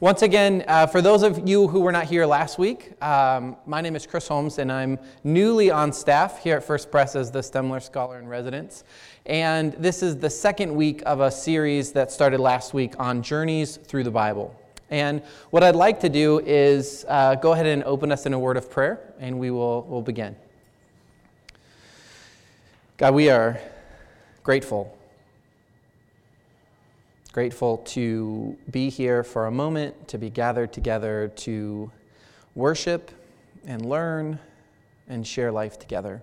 Once again, uh, for those of you who were not here last week, um, my name is Chris Holmes, and I'm newly on staff here at First Pres as the Stemler Scholar in Residence. And this is the second week of a series that started last week on journeys through the Bible. And what I'd like to do is uh, go ahead and open us in a word of prayer, and we will we'll begin. God, we are grateful Grateful to be here for a moment, to be gathered together to worship and learn and share life together.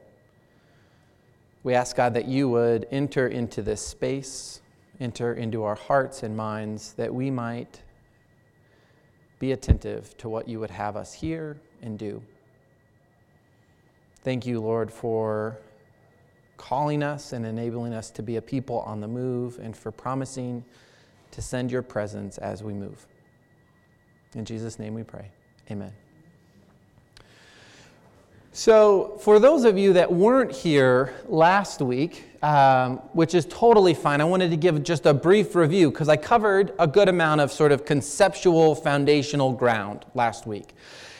We ask God that you would enter into this space, enter into our hearts and minds, that we might be attentive to what you would have us hear and do. Thank you, Lord, for calling us and enabling us to be a people on the move and for promising to send your presence as we move. In Jesus' name we pray. Amen. So, for those of you that weren't here last week, um, which is totally fine, I wanted to give just a brief review because I covered a good amount of sort of conceptual, foundational ground last week.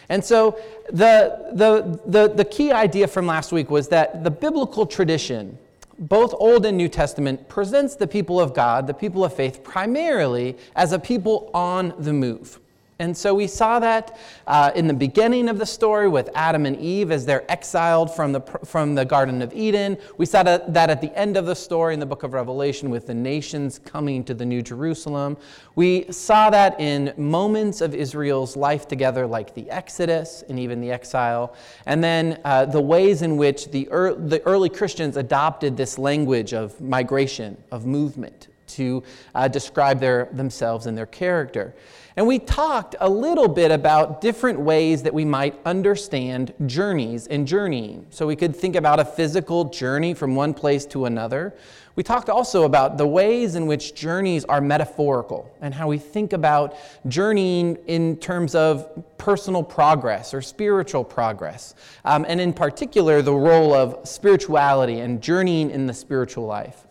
And so, the, the, the, the key idea from last week was that the biblical tradition both Old and New Testament presents the people of God, the people of faith, primarily as a people on the move. And so we saw that uh, in the beginning of the story with Adam and Eve as they're exiled from the, from the Garden of Eden. We saw that, at the end of the story in the book of Revelation with the nations coming to the New Jerusalem. We saw that in moments of Israel's life together, like the Exodus and even the exile. And then uh, the ways in which the, er- the early Christians adopted this language of migration, of movement, to uh, describe their, themselves and their character. And we talked a little bit about different ways that we might understand journeys and journeying. So we could think about a physical journey from one place to another. We talked also about the ways in which journeys are metaphorical and how we think about journeying in terms of personal progress or spiritual progress. Um, and in particular, the role of spirituality and journeying in the spiritual life.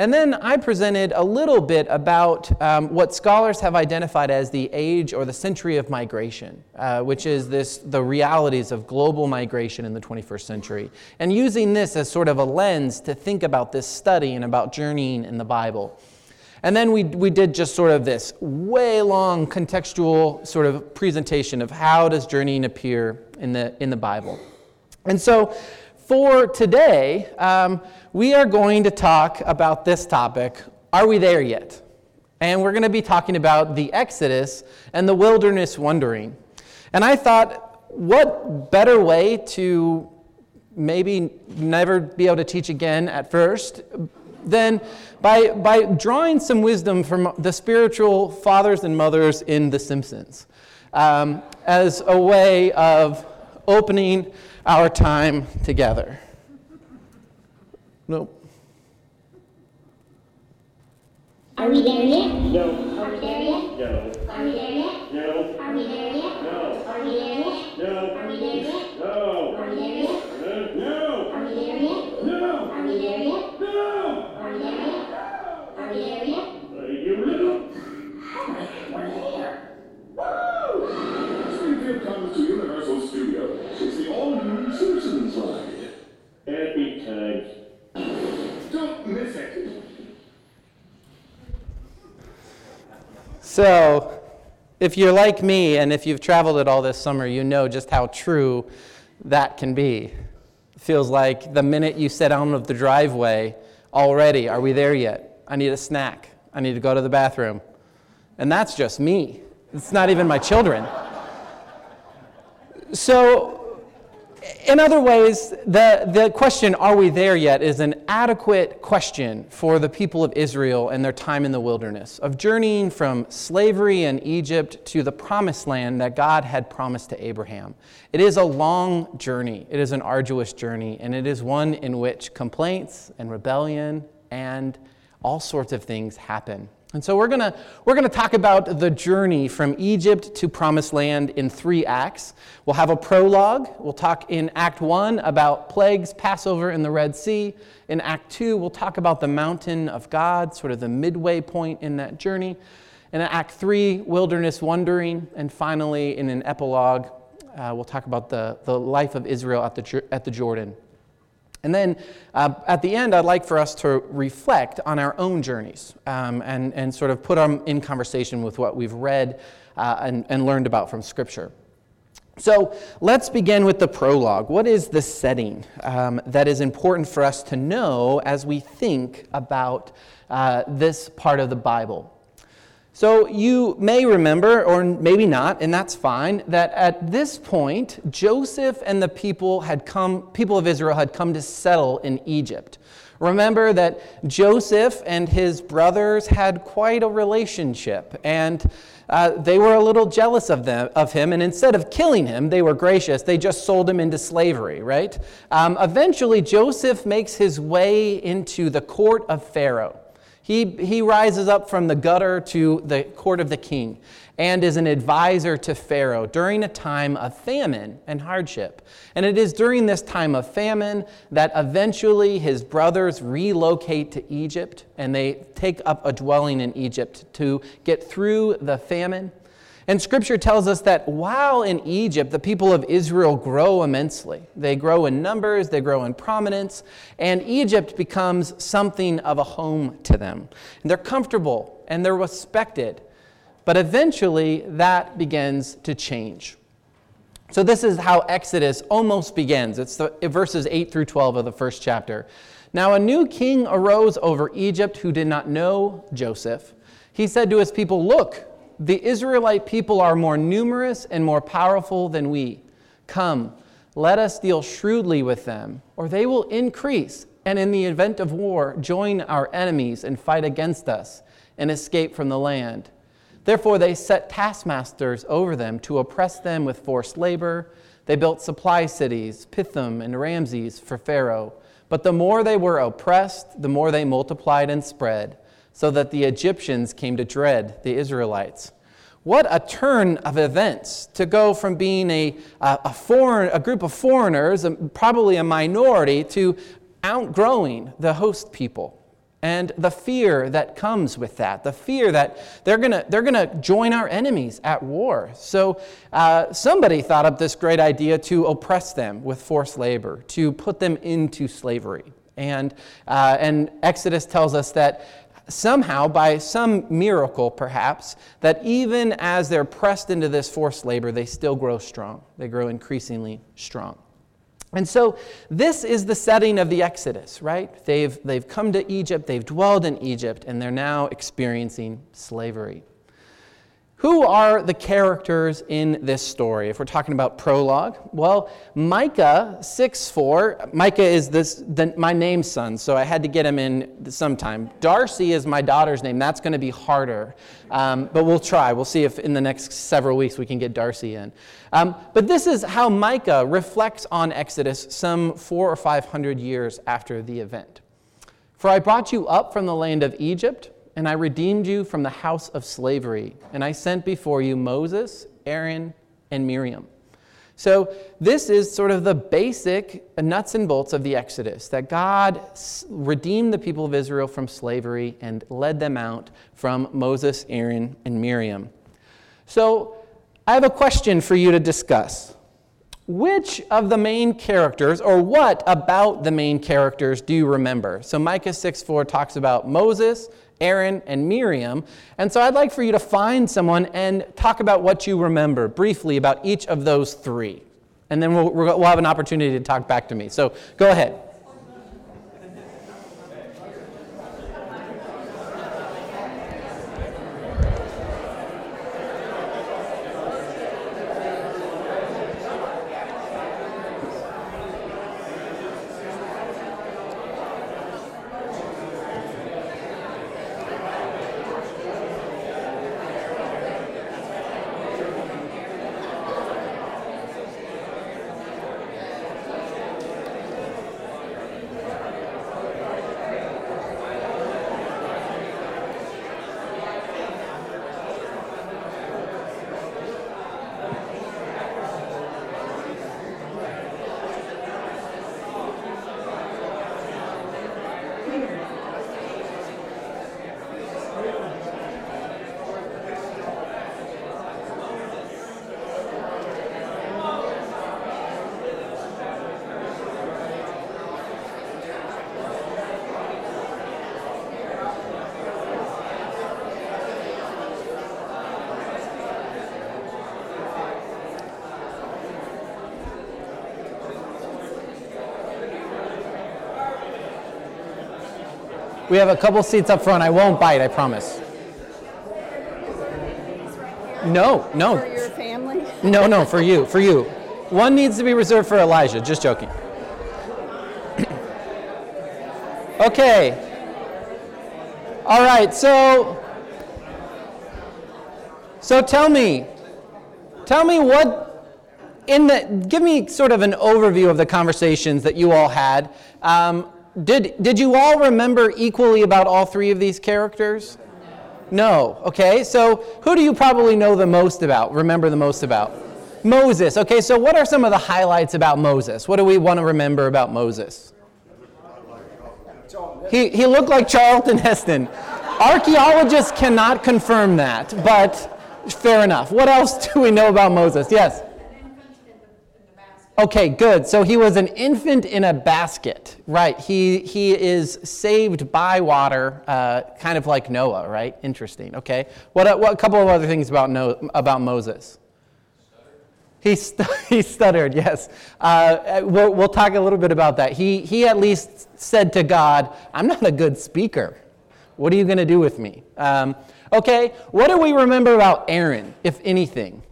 And then I presented a little bit about um, what scholars have identified as the age or the century of migration, uh, which is this, the realities of global migration in the 21st century, and using this as sort of a lens to think about this study and about journeying in the Bible. And then we, we did just sort of this way long contextual sort of presentation of how does journeying appear in the, in the Bible. And so for today, um, we are going to talk about this topic Are we there yet? And we're going to be talking about the Exodus and the wilderness wandering. And I thought, what better way to maybe never be able to teach again at first than by, by drawing some wisdom from the spiritual fathers and mothers in The Simpsons um, as a way of opening our time together. Nope. Are we there yet? No. Are we there yet? No. Are we there yet? No. Are we there yet? No. Are we there yet? No. Are we there yet? No. Are we there yet? No. Are we there yet? No. Are we there yet? No. Are we there yet? Are we there yet? You little. Springfield comes to Universal Studios. It's the all-new Simpsons ride. Happy times. Don't miss it. So, if you're like me and if you've traveled it all this summer, you know just how true that can be. It feels like the minute you set out of the driveway, already, are we there yet? I need a snack. I need to go to the bathroom. And that's just me. It's not even my children. So, in other ways, the, the question, are we there yet, is an adequate question for the people of Israel and their time in the wilderness, of journeying from slavery in Egypt to the promised land that God had promised to Abraham. It is a long journey, it is an arduous journey, and it is one in which complaints and rebellion and all sorts of things happen. And so we're going we're to talk about the journey from Egypt to promised land in 3 acts. We'll have a prologue. We'll talk in act 1 about plagues, Passover in the Red Sea. In act 2, we'll talk about the mountain of God, sort of the midway point in that journey. And in Act 3, wilderness wandering. And finally, in an epilogue, uh, we'll talk about the, the life of Israel at the, at the Jordan. And then uh, at the end, I'd like for us to reflect on our own journeys um, and, and sort of put them in conversation with what we've read uh, and, and learned about from Scripture. So let's begin with the prologue. What is the setting um, that is important for us to know as we think about uh, this part of the Bible? So you may remember, or maybe not, and that's fine, that at this point, Joseph and the people had come, people of Israel had come to settle in Egypt. Remember that Joseph and his brothers had quite a relationship, and uh, they were a little jealous of, them, of him, and instead of killing him, they were gracious. They just sold him into slavery, right? Um, eventually, Joseph makes his way into the court of Pharaoh. He, he rises up from the gutter to the court of the king and is an advisor to Pharaoh during a time of famine and hardship. And it is during this time of famine that eventually his brothers relocate to Egypt and they take up a dwelling in Egypt to get through the famine. And scripture tells us that while in Egypt, the people of Israel grow immensely. They grow in numbers, they grow in prominence, and Egypt becomes something of a home to them. And they're comfortable and they're respected. But eventually, that begins to change. So, this is how Exodus almost begins. It's the, verses 8 through 12 of the first chapter. Now, a new king arose over Egypt who did not know Joseph. He said to his people, Look, the Israelite people are more numerous and more powerful than we. Come, let us deal shrewdly with them, or they will increase, and in the event of war, join our enemies and fight against us and escape from the land. Therefore, they set taskmasters over them to oppress them with forced labor. They built supply cities, Pithom and Ramses, for Pharaoh. But the more they were oppressed, the more they multiplied and spread, so that the Egyptians came to dread the Israelites. What a turn of events to go from being a, a, foreign, a group of foreigners, probably a minority, to outgrowing the host people. And the fear that comes with that the fear that they're going to they're to join our enemies at war. So uh, somebody thought up this great idea to oppress them with forced labor to put them into slavery. And uh, and exodus tells us that somehow by some miracle perhaps that even as they're pressed into this forced labor they still grow strong they grow increasingly strong and so this is the setting of the Exodus, right? They've, they've come to Egypt, they've dwelled in Egypt, and they're now experiencing slavery. Who are the characters in this story? If we're talking about prologue, well, Micah 6 4. Micah is this the, my name son, so I had to get him in sometime. Darcy is my daughter's name. That's going to be harder, um, but we'll try. We'll see if in the next several weeks we can get Darcy in. Um, but this is how Micah reflects on Exodus some four or five hundred years after the event. For I brought you up from the land of Egypt and I redeemed you from the house of slavery, and I sent before you Moses, Aaron, and Miriam. So, this is sort of the basic nuts and bolts of the Exodus that God redeemed the people of Israel from slavery and led them out from Moses, Aaron, and Miriam. So, I have a question for you to discuss. Which of the main characters, or what about the main characters, do you remember? So, Micah 6 4 talks about Moses, Aaron, and Miriam. And so I'd like for you to find someone and talk about what you remember briefly about each of those three. And then we'll, we'll have an opportunity to talk back to me. So go ahead. We have a couple seats up front. I won't bite, I promise. No, no. For your family? no, no, for you, for you. One needs to be reserved for Elijah. Just joking. okay. All right, so so tell me, tell me what in the give me sort of an overview of the conversations that you all had. Um, did did you all remember equally about all three of these characters? No. Okay. So who do you probably know the most about? Remember the most about? Moses. Okay. So what are some of the highlights about Moses? What do we want to remember about Moses? He, he looked like Charlton Heston. Archaeologists cannot confirm that, but fair enough. What else do we know about Moses? Yes? Okay, good. So he was an infant in a basket, right? He, he is saved by water, uh, kind of like Noah, right? Interesting. Okay. What, what a couple of other things about, no, about Moses? He, st- he stuttered, yes. Uh, we'll, we'll talk a little bit about that. He, he at least said to God, I'm not a good speaker. What are you going to do with me? Um, okay, what do we remember about Aaron, if anything?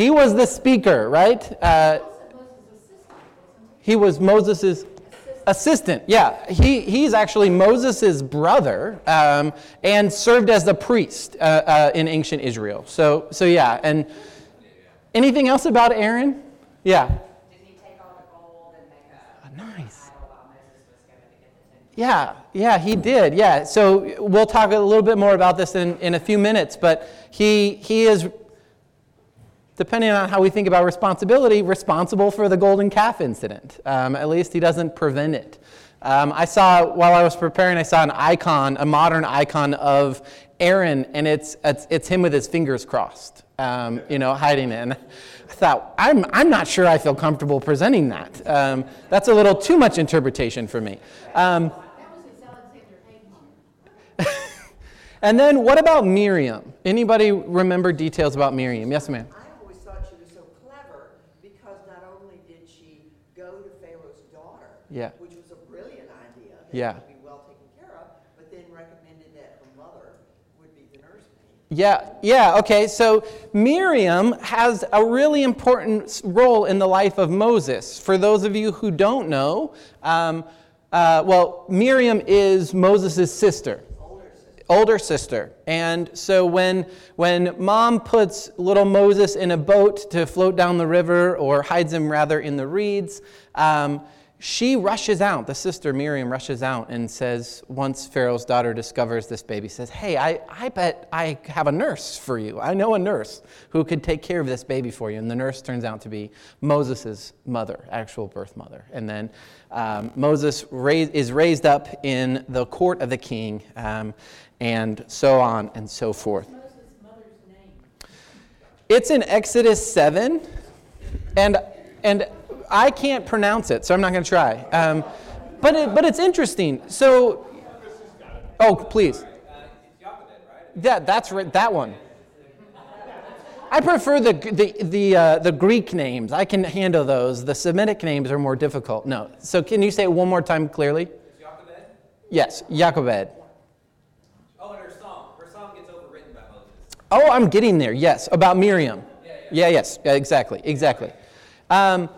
He was the speaker, right? Uh, he was Moses' assistant. Yeah, he, he's actually Moses' brother um, and served as the priest uh, uh, in ancient Israel. So, so yeah, and anything else about Aaron? Yeah. Didn't he take all the gold and make a Nice. idol while Moses was going to get the ten? Yeah, yeah, he did. Yeah, so we'll talk a little bit more about this in, in a few minutes, but he, he is, depending on how we think about responsibility, responsible for the golden calf incident. Um, at least he doesn't prevent it. Um, I saw, while I was preparing, I saw an icon, a modern icon of Aaron, and it's, it's, it's him with his fingers crossed, um, you know, hiding it. And I thought, I'm, I'm not sure I feel comfortable presenting that. Um, that's a little too much interpretation for me. Um, and then what about Miriam? Anybody remember details about Miriam? Yes, ma'am. I always thought she was so clever because not only did she go to Pharaoh's daughter, Yeah. which was a brilliant idea, that Yeah. would be well taken care of, but then recommended that her mother would be the nursemaid. Yeah, yeah, okay. So Miriam has a really important role in the life of Moses. For those of you who don't know, um, uh, well, Miriam is Moses' sister. Older sister. And so when, when mom puts little Moses in a boat to float down the river, or hides him rather in the reeds, um, she rushes out. The sister Miriam rushes out and says, once Pharaoh's daughter discovers this baby, says, Hey, I, I bet I have a nurse for you. I know a nurse who could take care of this baby for you. And the nurse turns out to be Moses' mother, actual birth mother. And then um, Moses raise, is raised up in the court of the king, um, and so on and so forth. It's in Exodus 7, and, and I can't pronounce it, so I'm not going to try. Um, but, it, but it's interesting. So, oh, please. Yeah, that's right, that one. I prefer the, the, the, uh, the Greek names. I can handle those. The Semitic names are more difficult. No. So, can you say it one more time clearly? Jochebed? Yes, Jochebed. Oh, and her song. Her song gets overwritten by Moses. Oh, I'm getting there. Yes, about Miriam. Yeah, yes, yeah, exactly, exactly. Um,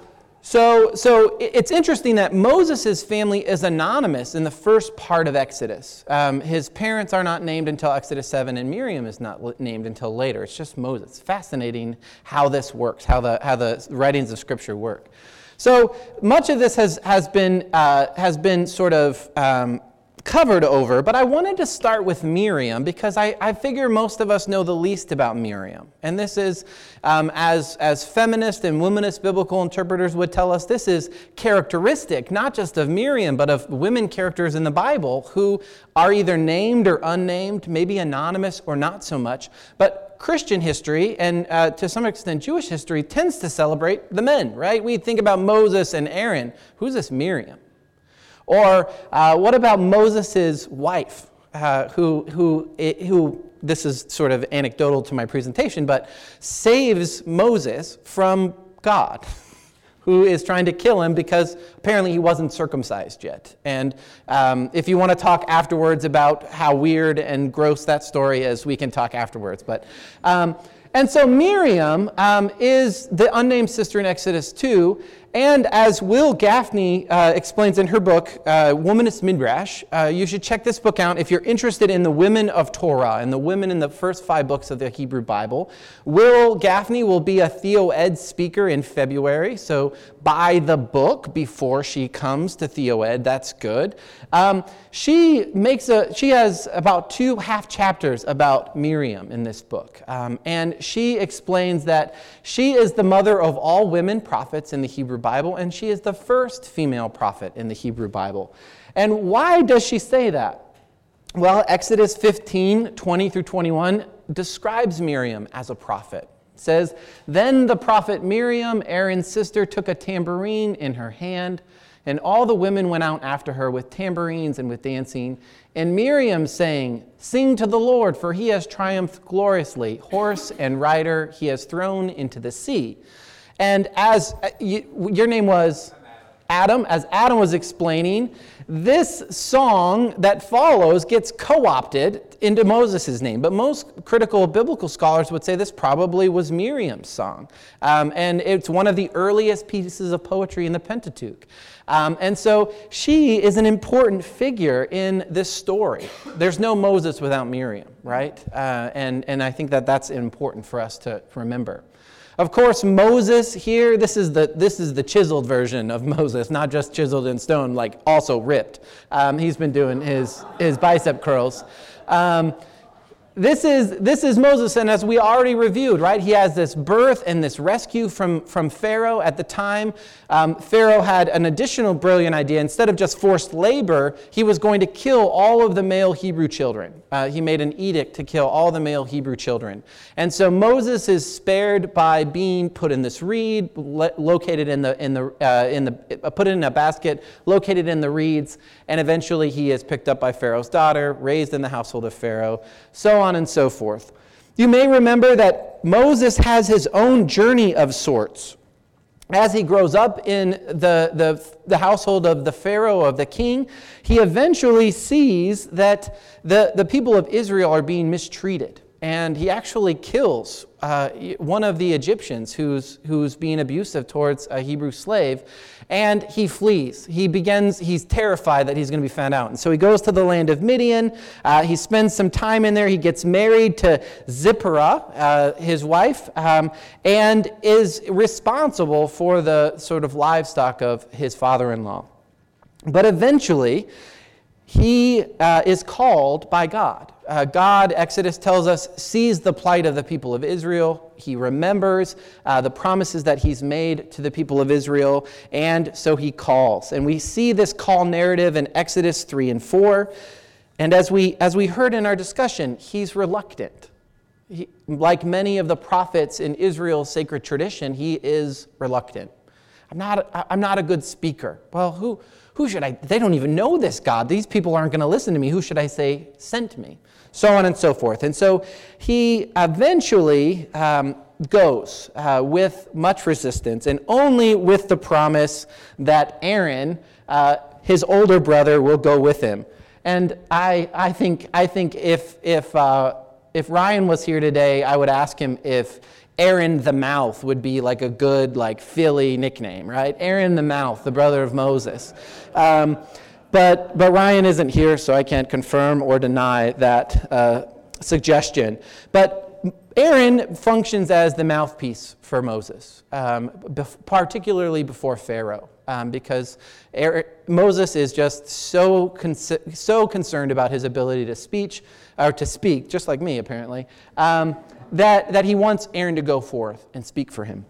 so, so it's interesting that Moses' family is anonymous in the first part of Exodus. Um, his parents are not named until Exodus 7, and Miriam is not named until later. It's just Moses. Fascinating how this works, how the, how the writings of Scripture work. So much of this has, has, been, uh, has been sort of um, covered over, but I wanted to start with Miriam because I, I figure most of us know the least about Miriam. And this is, um, as, as feminist and womanist biblical interpreters would tell us, this is characteristic not just of Miriam, but of women characters in the Bible who are either named or unnamed, maybe anonymous or not so much. But Christian history, and uh, to some extent Jewish history, tends to celebrate the men, right? We think about Moses and Aaron. Who's this Miriam? Or uh, what about Moses' wife, uh, who, who, who, this is sort of anecdotal to my presentation, but saves Moses from God, who is trying to kill him because apparently he wasn't circumcised yet. And um, if you want to talk afterwards about how weird and gross that story is, we can talk afterwards. But um, and so Miriam um, is the unnamed sister in Exodus 2. And as Wil Gafney uh, explains in her book, uh, Womanist Midrash, uh, you should check this book out if you're interested in the women of Torah and the women in the first five books of the Hebrew Bible. Wil Gafney will be a Theo Ed speaker in February, so buy the book before she comes to Theo Ed. That's good. Um, she makes a. She has about two half chapters about Miriam in this book, um, and she explains that she is the mother of all women prophets in the Hebrew Bible, and she is the first female prophet in the Hebrew Bible. And why does she say that? Well, Exodus 15, 20 through 21 describes Miriam as a prophet. It says, Then the prophet Miriam, Aaron's sister, took a tambourine in her hand, and all the women went out after her with tambourines and with dancing. And Miriam saying, Sing to the Lord, for he has triumphed gloriously. Horse and rider he has thrown into the sea. And as uh, you, your name was Adam, as Adam was explaining, this song that follows gets co opted into Moses' name. But most critical biblical scholars would say this probably was Miriam's song. Um, and it's one of the earliest pieces of poetry in the Pentateuch. Um, and so she is an important figure in this story. There's no Moses without Miriam, right? Uh, and, and I think that that's important for us to remember. Of course, Moses here, this is the, this is the chiseled version of Moses, not just chiseled in stone, like also ripped. Um, he's been doing his, his bicep curls. Um, this is, this is Moses, and as we already reviewed, right, he has this birth and this rescue from, from Pharaoh at the time. Um, Pharaoh had an additional brilliant idea. Instead of just forced labor, he was going to kill all of the male Hebrew children. Uh, he made an edict to kill all the male Hebrew children. And so Moses is spared by being put in this reed, lo- located in the, in the, uh, in the uh, put in a basket, located in the reeds, and eventually he is picked up by Pharaoh's daughter, raised in the household of Pharaoh. So on and so forth. You may remember that Moses has his own journey of sorts. As he grows up in the, the, the household of the Pharaoh, of the king, he eventually sees that the, the people of Israel are being mistreated. And he actually kills uh, one of the Egyptians who's, who's being abusive towards a Hebrew slave and he flees. He begins, he's terrified that he's going to be found out. And so he goes to the land of Midian. Uh, he spends some time in there. He gets married to Zipporah, uh, his wife, um, and is responsible for the sort of livestock of his father in law. But eventually, he uh, is called by God. Uh, God, Exodus tells us, sees the plight of the people of Israel. He remembers uh, the promises that he's made to the people of Israel, and so he calls. And we see this call narrative in Exodus 3 and 4. And as we, as we heard in our discussion, he's reluctant. He, like many of the prophets in Israel's sacred tradition, he is reluctant. I'm not, I'm not a good speaker. Well, who, who should I? They don't even know this God. These people aren't going to listen to me. Who should I say sent me? So on and so forth. And so he eventually um, goes uh, with much resistance and only with the promise that Aaron, uh, his older brother, will go with him. And I, I think, I think if, if, uh, if Ryan was here today, I would ask him if Aaron the Mouth would be like a good like Philly nickname, right? Aaron the Mouth, the brother of Moses. Um, but, but Ryan isn't here, so I can't confirm or deny that uh, suggestion. But Aaron functions as the mouthpiece for Moses, um, particularly before Pharaoh, um, because Aaron, Moses is just so, con- so concerned about his ability to speech, or to speak, just like me apparently, um, that, that he wants Aaron to go forth and speak for him.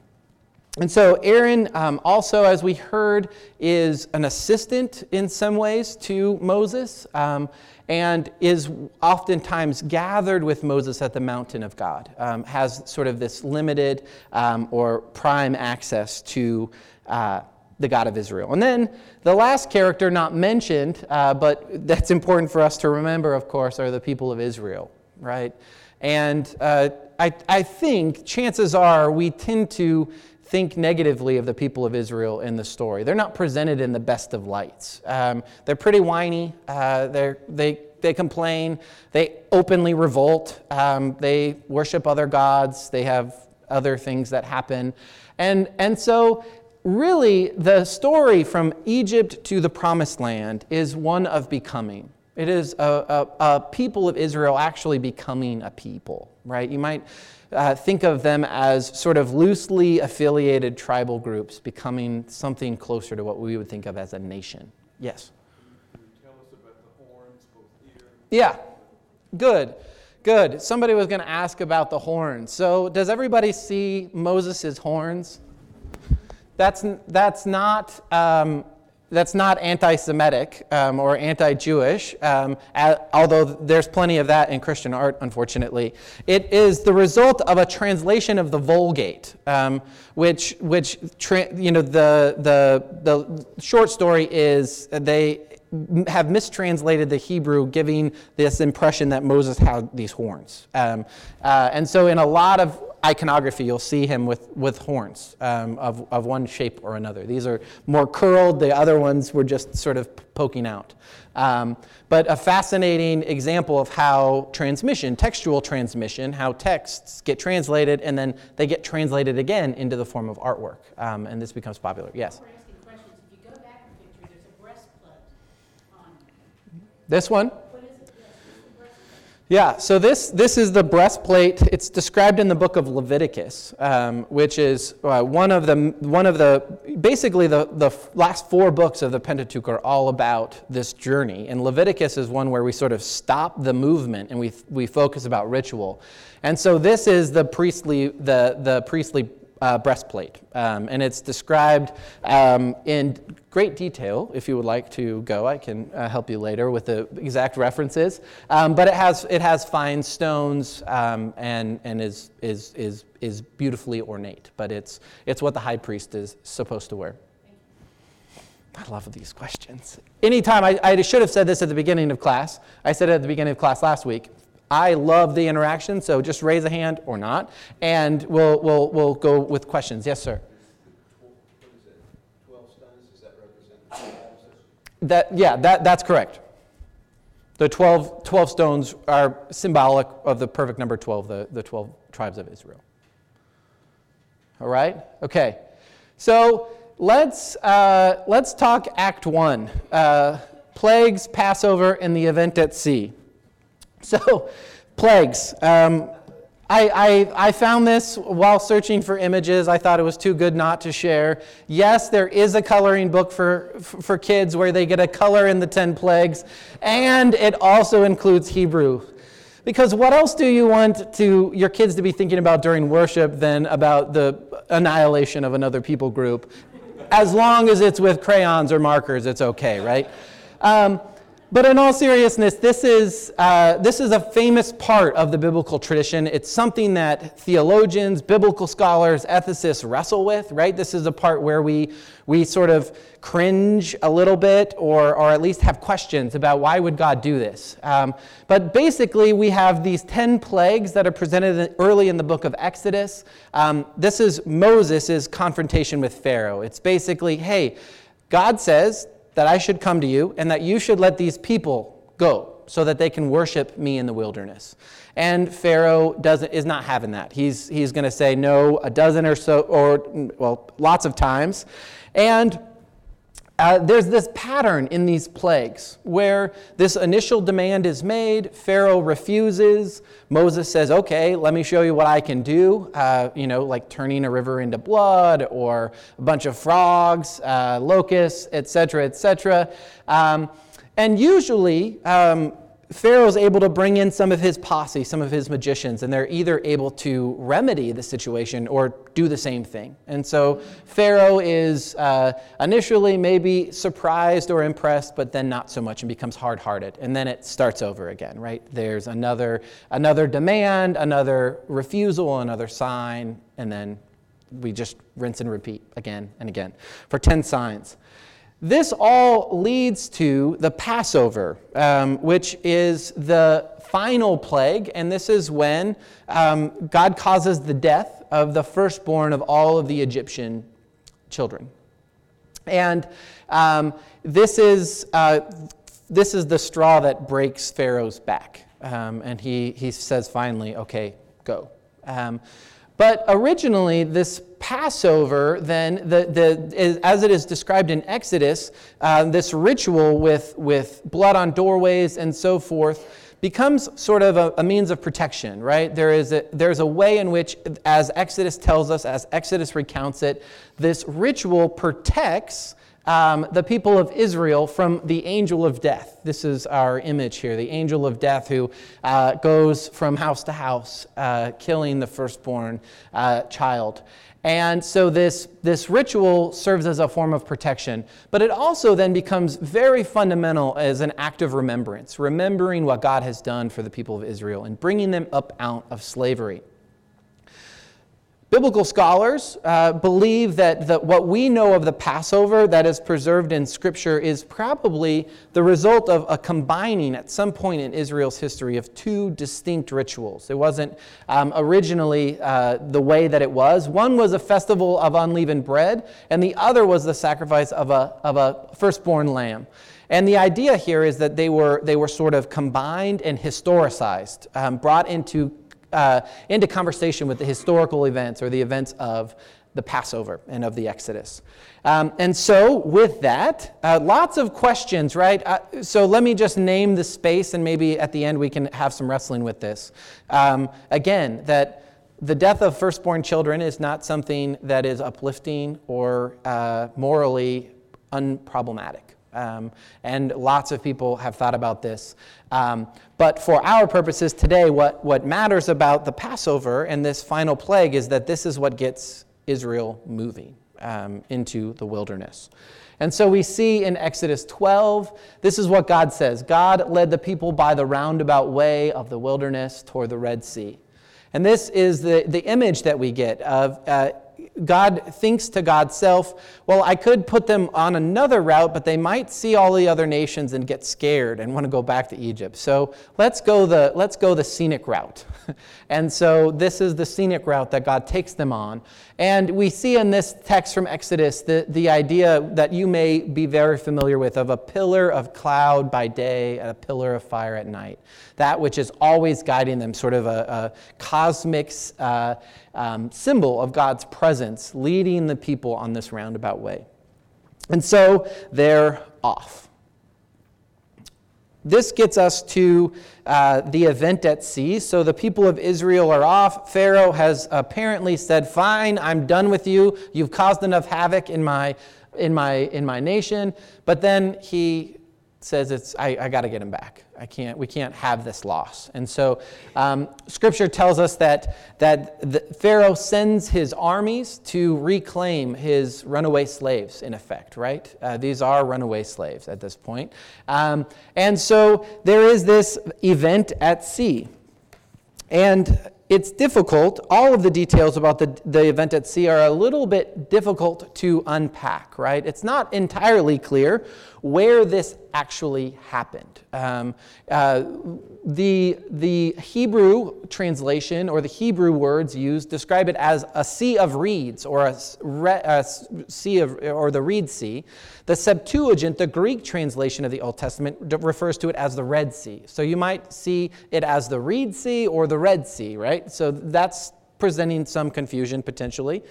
And so, Aaron, um, also, as we heard, is an assistant in some ways to Moses um, and is oftentimes gathered with Moses at the mountain of God, um, has sort of this limited um, or prime access to uh, the God of Israel. And then the last character not mentioned, uh, but that's important for us to remember, of course, are the people of Israel, right? And uh, I, I think chances are we tend to think negatively of the people of Israel in the story. They're not presented in the best of lights. Um, they're pretty whiny. Uh, they're, they, they complain. They openly revolt. Um, they worship other gods. They have other things that happen. And, and so, really, the story from Egypt to the promised land is one of becoming. It is a, a, a people of Israel actually becoming a people, right? You might uh, think of them as sort of loosely affiliated tribal groups becoming something closer to what we would think of as a nation. Yes? Tell us about the horns, both here. Yeah, good, good. Somebody was going to ask about the horns. So, does everybody see Moses' horns? That's, that's not. Um, that's not anti-Semitic um, or anti-Jewish, um, a- although there's plenty of that in Christian art, unfortunately. It is the result of a translation of the Vulgate, um, which, which tra- you know, the, the, the short story is they have mistranslated the Hebrew, giving this impression that Moses had these horns. Um, uh, and so, in a lot of iconography, you'll see him with, with horns um, of, of one shape or another. These are more curled, the other ones were just sort of poking out. Um, but a fascinating example of how transmission, textual transmission, how texts get translated and then they get translated again into the form of artwork. Um, and this becomes popular. Yes? We're asking questions. If you go back a picture, there's a breastplate on. This one? Yeah, so this, this is the breastplate. It's described in the book of Leviticus, um, which is uh, one of the, one of the basically the, the last four books of the Pentateuch are all about this journey. And Leviticus is one where we sort of stop the movement and we, we focus about ritual. And so this is the priestly, the, the priestly uh, breastplate. Um, and it's described um, in great detail. If you would like to go, I can uh, help you later with the exact references. Um, but it has, it has fine stones um, and, and is, is, is, is beautifully ornate. But it's, it's what the high priest is supposed to wear. I love these questions. Anytime, I, I should have said this at the beginning of class. I said it at the beginning of class last week. I love the interaction, so just raise a hand or not, and we'll, we'll, we'll go with questions. Yes, sir. What is it, 12 stones, does that represent the houses? That, yeah, that, that's correct. The 12, 12 stones are symbolic of the perfect number 12, the, the 12 tribes of Israel. All right? Okay. So let's, uh, let's talk Act 1 uh, plagues, Passover, and the event at sea. So, plagues. Um, I, I, I found this while searching for images. I thought it was too good not to share. Yes, there is a coloring book for, for kids where they get a color in the 10 plagues, and it also includes Hebrew. Because what else do you want to, your kids to be thinking about during worship than about the annihilation of another people group? As long as it's with crayons or markers, it's okay, right? Um, but in all seriousness, this is, uh, this is a famous part of the biblical tradition. It's something that theologians, biblical scholars, ethicists wrestle with, right? This is a part where we, we sort of cringe a little bit or, or at least have questions about why would God do this. Um, but basically, we have these 10 plagues that are presented early in the book of Exodus. Um, this is Moses' confrontation with Pharaoh. It's basically, hey, God says that I should come to you and that you should let these people go so that they can worship me in the wilderness. And Pharaoh doesn't, is not having that. He's, he's going to say no a dozen or so, or, well, lots of times. And uh, there's this pattern in these plagues where this initial demand is made, Pharaoh refuses, Moses says, okay, let me show you what I can do, uh, you know, like turning a river into blood or a bunch of frogs, uh, locusts, etc., etc. Um, and usually, um, Pharaoh's able to bring in some of his posse, some of his magicians, and they're either able to remedy the situation or do the same thing. And so Pharaoh is uh, initially maybe surprised or impressed, but then not so much and becomes hard hearted. And then it starts over again, right? There's another, another demand, another refusal, another sign, and then we just rinse and repeat again and again for 10 signs. This all leads to the Passover, um, which is the final plague, and this is when um, God causes the death of the firstborn of all of the Egyptian children. And um, this, is, uh, this is the straw that breaks Pharaoh's back. Um, and he, he says finally, okay, go. Um, but originally, this Passover, then, the, the, as it is described in Exodus, uh, this ritual with, with blood on doorways and so forth, becomes sort of a, a, means of protection, right? There is a, there's a way in which, as Exodus tells us, as Exodus recounts it, this ritual protects um, the people of Israel from the angel of death. This is our image here the angel of death who uh, goes from house to house, uh, killing the firstborn uh, child. And so this, this ritual serves as a form of protection, but it also then becomes very fundamental as an act of remembrance, remembering what God has done for the people of Israel and bringing them up out of slavery. Biblical scholars uh, believe that the, what we know of the Passover that is preserved in Scripture is probably the result of a combining at some point in Israel's history of two distinct rituals. It wasn't um, originally uh, the way that it was. One was a festival of unleavened bread, and the other was the sacrifice of a, of a firstborn lamb. And the idea here is that they were, they were sort of combined and historicized, um, brought into uh, into conversation with the historical events or the events of the Passover and of the Exodus. Um, and so, with that, uh, lots of questions, right? Uh, so, let me just name the space, and maybe at the end we can have some wrestling with this. Um, again, that the death of firstborn children is not something that is uplifting or uh, morally unproblematic. Um, and lots of people have thought about this. Um, but for our purposes today, what, what matters about the Passover and this final plague is that this is what gets Israel moving um, into the wilderness. And so we see in Exodus 12, this is what God says God led the people by the roundabout way of the wilderness toward the Red Sea. And this is the, the image that we get of uh, God thinks to God's self, well, I could put them on another route, but they might see all the other nations and get scared and want to go back to Egypt. So let's go the, let's go the scenic route. and so this is the scenic route that God takes them on. And we see in this text from Exodus the, the idea that you may be very familiar with of a pillar of cloud by day and a pillar of fire at night. That which is always guiding them, sort of a, a cosmic uh, um, symbol of God's presence leading the people on this roundabout way. And so they're off. This gets us to uh, the event at sea. So the people of Israel are off. Pharaoh has apparently said, Fine, I'm done with you. You've caused enough havoc in my, in my, in my nation. But then he says, it's, I, I got to get him back. I can't, we can't have this loss. And so um, scripture tells us that, that the, Pharaoh sends his armies to reclaim his runaway slaves, in effect, right? Uh, these are runaway slaves at this point. Um, and so there is this event at sea. And it's difficult. All of the details about the, the event at sea are a little bit difficult to unpack, right? It's not entirely clear where this actually happened. Um, uh, the, the Hebrew translation or the Hebrew words used describe it as a sea of reeds or a, a sea of, or the reed sea. The Septuagint, the Greek translation of the Old Testament, refers to it as the Red Sea. So you might see it as the Reed Sea or the Red Sea, right? So that's presenting some confusion potentially.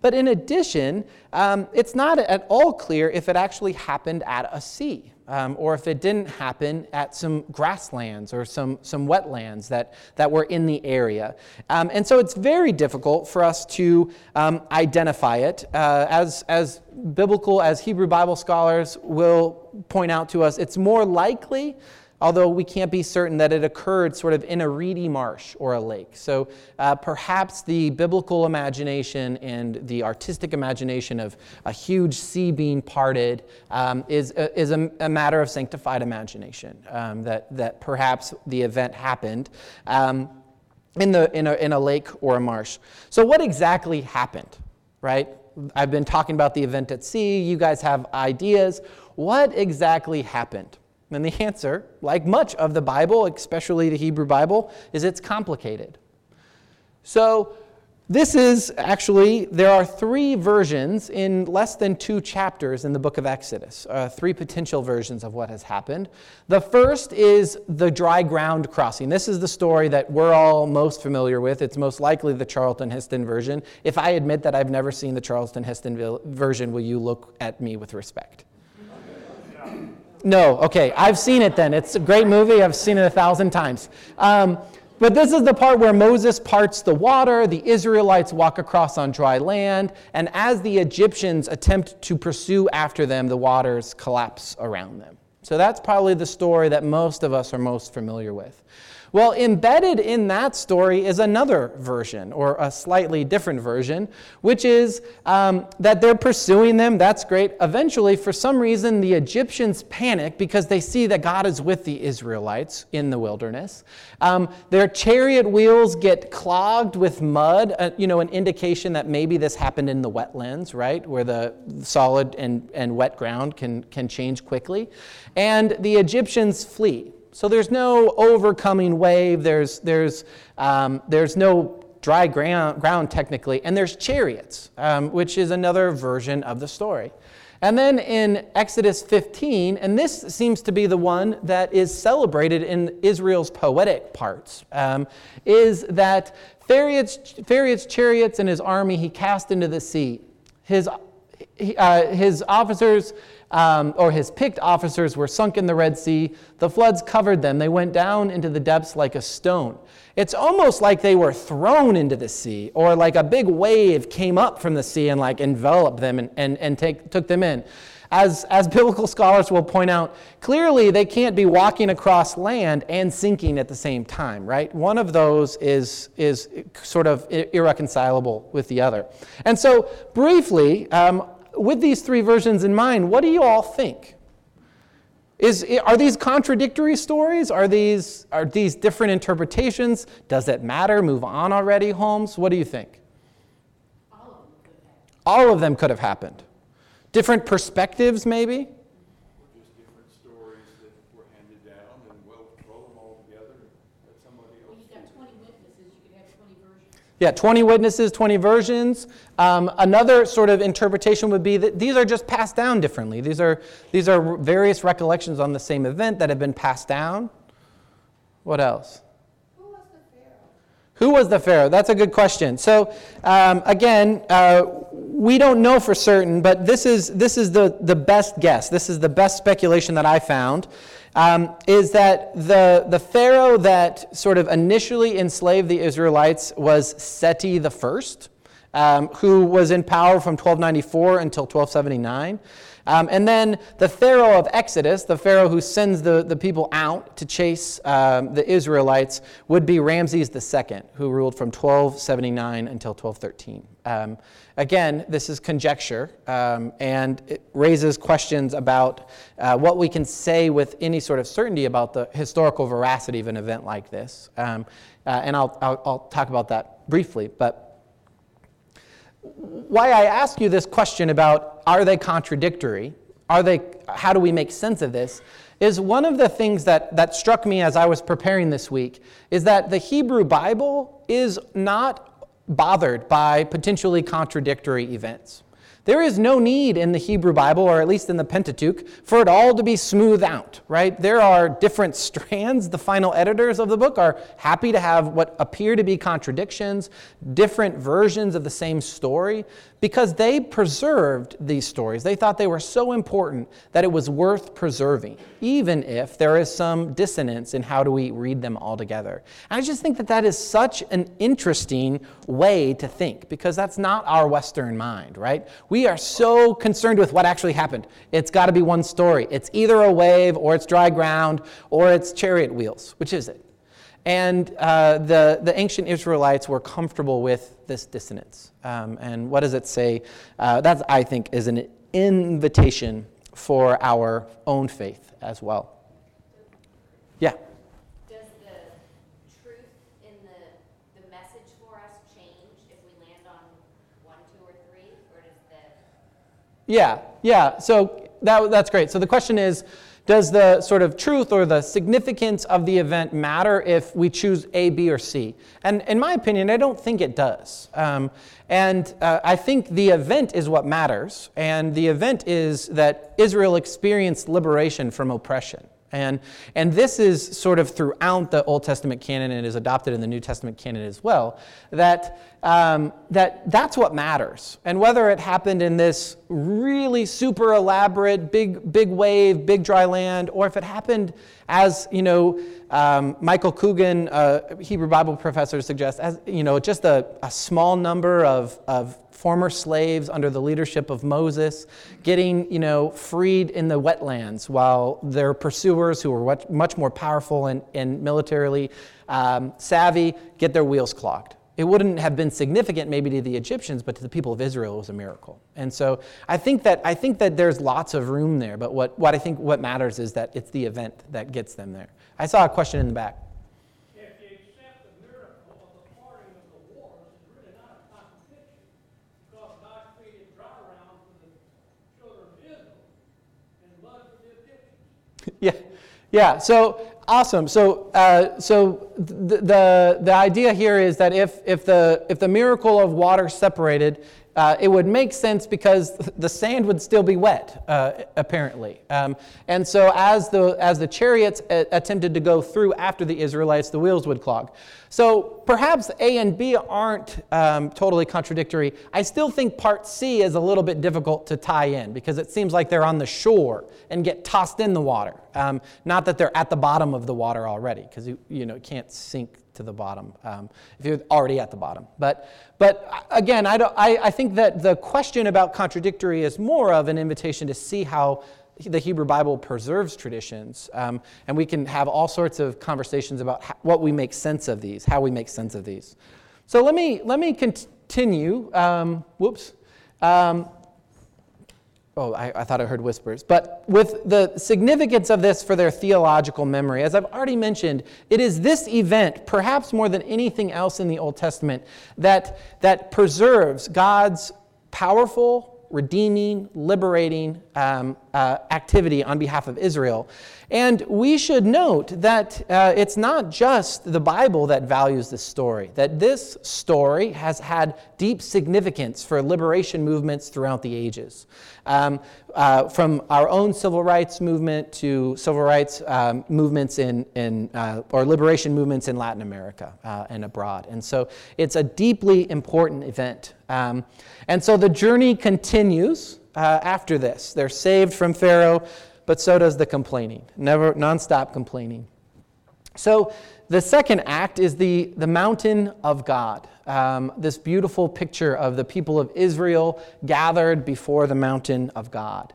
But in addition, um, it's not at all clear if it actually happened at a sea. Um, or if it didn't happen at some grasslands or some, some wetlands that, that were in the area. Um, and so it's very difficult for us to um, identify it. Uh, as, as biblical, as Hebrew Bible scholars will point out to us, it's more likely although we can't be certain that it occurred sort of in a reedy marsh or a lake. So uh, perhaps the biblical imagination and the artistic imagination of a huge sea being parted um, is, uh, is a, a, matter of sanctified imagination, um, that, that perhaps the event happened. Um, in, the, in, a, in a lake or a marsh. So, what exactly happened, right? I've been talking about the event at sea. You guys have ideas. What exactly happened? And the answer, like much of the Bible, especially the Hebrew Bible, is it's complicated. So, this is actually, there are three versions in less than two chapters in the book of Exodus, uh, three potential versions of what has happened. The first is the dry ground crossing. This is the story that we're all most familiar with. It's most likely the Charlton Heston version. If I admit that I've never seen the Charlton Heston version, will you look at me with respect? No, okay, I've seen it then. It's a great movie. I've seen it a thousand times. Um, but this is the part where Moses parts the water, the Israelites walk across on dry land, and as the Egyptians attempt to pursue after them, the waters collapse around them. So that's probably the story that most of us are most familiar with. Well, embedded in that story is another version, or a slightly different version, which is um, that they're pursuing them. That's great. Eventually, for some reason, the Egyptians panic because they see that God is with the Israelites in the wilderness. Um, their chariot wheels get clogged with mud, uh, you know, an indication that maybe this happened in the wetlands, right, where the solid and, and wet ground can, can change quickly. And the Egyptians flee. So there's no overcoming wave, there's, there's, um, there's no dry ground, ground technically, and there's chariots, um, which is another version of the story. And then in Exodus 15, and this seems to be the one that is celebrated in Israel's poetic parts, um, is that Pharaoh's, chariots and his army he cast into the sea. His, uh, his officers um, or his picked officers were sunk in the Red Sea. The floods covered them. They went down into the depths like a stone. It's almost like they were thrown into the sea, or like a big wave came up from the sea and like enveloped them and, and, and take, took them in. As, as biblical scholars will point out, clearly they can't be walking across land and sinking at the same time, right? One of those is, is sort of irreconcilable with the other. And so, briefly, um, with these three versions in mind, what do you all think? Is, are these contradictory stories? Are these, are these different interpretations? Does it matter? Move on already, Holmes? What do you think? All of them could have happened. Different perspectives, maybe? Yeah, 20 witnesses, 20 versions. Um, another sort of interpretation would be that these are just passed down differently. These are, these are various recollections on the same event that have been passed down. What else? Who was the Pharaoh? Who was the Pharaoh? That's a good question. So, um, again, uh, we don't know for certain, but this is, this is the, the best guess. This is the best speculation that I found um, is that the, the Pharaoh that sort of initially enslaved the Israelites was Seti first, um, who was in power from 1294 until 1279. Um, and then the Pharaoh of Exodus, the Pharaoh who sends the, the people out to chase um, the Israelites, would be Ramses II, who ruled from 1279 until 1213. Um, Again, this is conjecture, um, and it raises questions about uh, what we can say with any sort of certainty about the historical veracity of an event like this. Um, uh, and I'll, I'll, I'll talk about that briefly. But why I ask you this question about are they contradictory? Are they, how do we make sense of this? Is one of the things that, that struck me as I was preparing this week is that the Hebrew Bible is not bothered by potentially contradictory events. There is no need in the Hebrew Bible, or at least in the Pentateuch, for it all to be smoothed out, right? There are different strands. The final editors of the book are happy to have what appear to be contradictions, different versions of the same story, because they preserved these stories. They thought they were so important that it was worth preserving, even if there is some dissonance in how do we read them all together. And I just think that that is such an interesting way to think, because that's not our Western mind, right? We are so concerned with what actually happened. It's got to be one story. It's either a wave, or it's dry ground, or it's chariot wheels. Which is it? And uh, the, the ancient Israelites were comfortable with this dissonance. Um, and what does it say? Uh, that, I think, is an invitation for our own faith as well. Yeah. Does the truth in the, the message for us change if we land on one, two, or three? Or does Yeah, yeah. So that, that's great. So the question is Does the sort of truth or the significance of the event matter if we choose A, B, or C? And in my opinion, I don't think it does. Um, and uh, I think the event is what matters. And the event is that Israel experienced liberation from oppression. And, and this is sort of throughout the Old Testament canon and is adopted in the New Testament canon as well, that, um, that that's what matters. And whether it happened in this really super elaborate, big, big wave, big dry land, or if it happened as, you know, um, Michael Coogan, Hebrew Bible professor, suggests, as, you know, just a, a small number of, of former slaves under the leadership of Moses, getting you know, freed in the wetlands while their pursuers, who were much more powerful and, and militarily um, savvy, get their wheels clogged. It wouldn't have been significant maybe to the Egyptians, but to the people of Israel, it was a miracle. And so I think that, I think that there's lots of room there, but what, what I think what matters is that it's the event that gets them there. I saw a question in the back. yeah, yeah. So awesome. So, uh, so the, the the idea here is that if if the if the miracle of water separated uh, it would make sense because the sand would still be wet, uh, apparently. Um, and so, as the, as the chariots a- attempted to go through after the Israelites, the wheels would clog. So, perhaps A and B aren't um, totally contradictory. I still think part C is a little bit difficult to tie in because it seems like they're on the shore and get tossed in the water. Um, not that they're at the bottom of the water already, because you, you know, can't sink to the bottom um, if you're already at the bottom. But, but again, I, don't, I, I think that the question about contradictory is more of an invitation to see how the Hebrew Bible preserves traditions. Um, and we can have all sorts of conversations about how, what we make sense of these, how we make sense of these. So let me, let me continue. Um, whoops. Um, Oh, I, I, thought I heard whispers. But with the significance of this for their theological memory, as I've already mentioned, it is this event, perhaps more than anything else in the Old Testament, that, that preserves God's powerful, redeeming, liberating um, uh, activity on behalf of Israel. And we should note that uh, it's not just the Bible that values this story, that this story has had deep significance for liberation movements throughout the ages. Um, uh, from our own civil rights movement to civil rights um, movements in, in uh, or liberation movements in Latin America uh, and abroad. And so it's a deeply important event. Um, and so the journey continues uh, after this. They're saved from Pharaoh but so does the complaining, never nonstop complaining. So the second act is the, the mountain of God. Um, this beautiful picture of the people of Israel gathered before the mountain of God.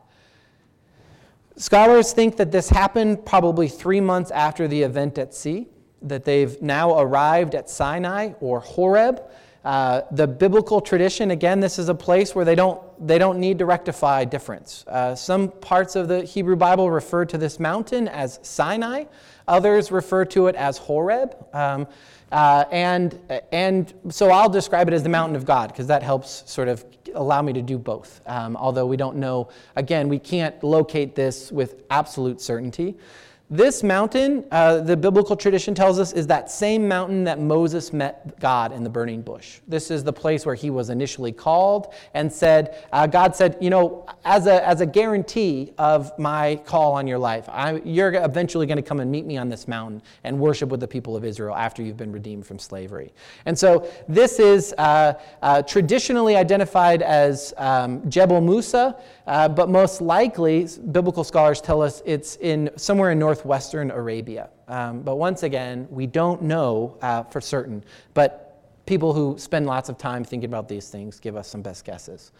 Scholars think that this happened probably three months after the event at sea, that they've now arrived at Sinai or Horeb. Uh, the biblical tradition, again, this is a place where they don't, they don't need to rectify difference. Uh, some parts of the Hebrew Bible refer to this mountain as Sinai, others refer to it as Horeb. Um, uh, and, and so I'll describe it as the mountain of God because that helps sort of allow me to do both. Um, although we don't know, again, we can't locate this with absolute certainty. This mountain, uh, the biblical tradition tells us, is that same mountain that Moses met God in the burning bush. This is the place where he was initially called and said, uh, God said, you know, as a, as a guarantee of my call on your life, I, you're eventually going to come and meet me on this mountain and worship with the people of Israel after you've been redeemed from slavery. And so this is uh, uh traditionally identified as um, Jebel Musa. Uh, but most likely, biblical scholars tell us it's in somewhere in northwestern Arabia. Um, but once again, we don't know uh, for certain. But people who spend lots of time thinking about these things give us some best guesses.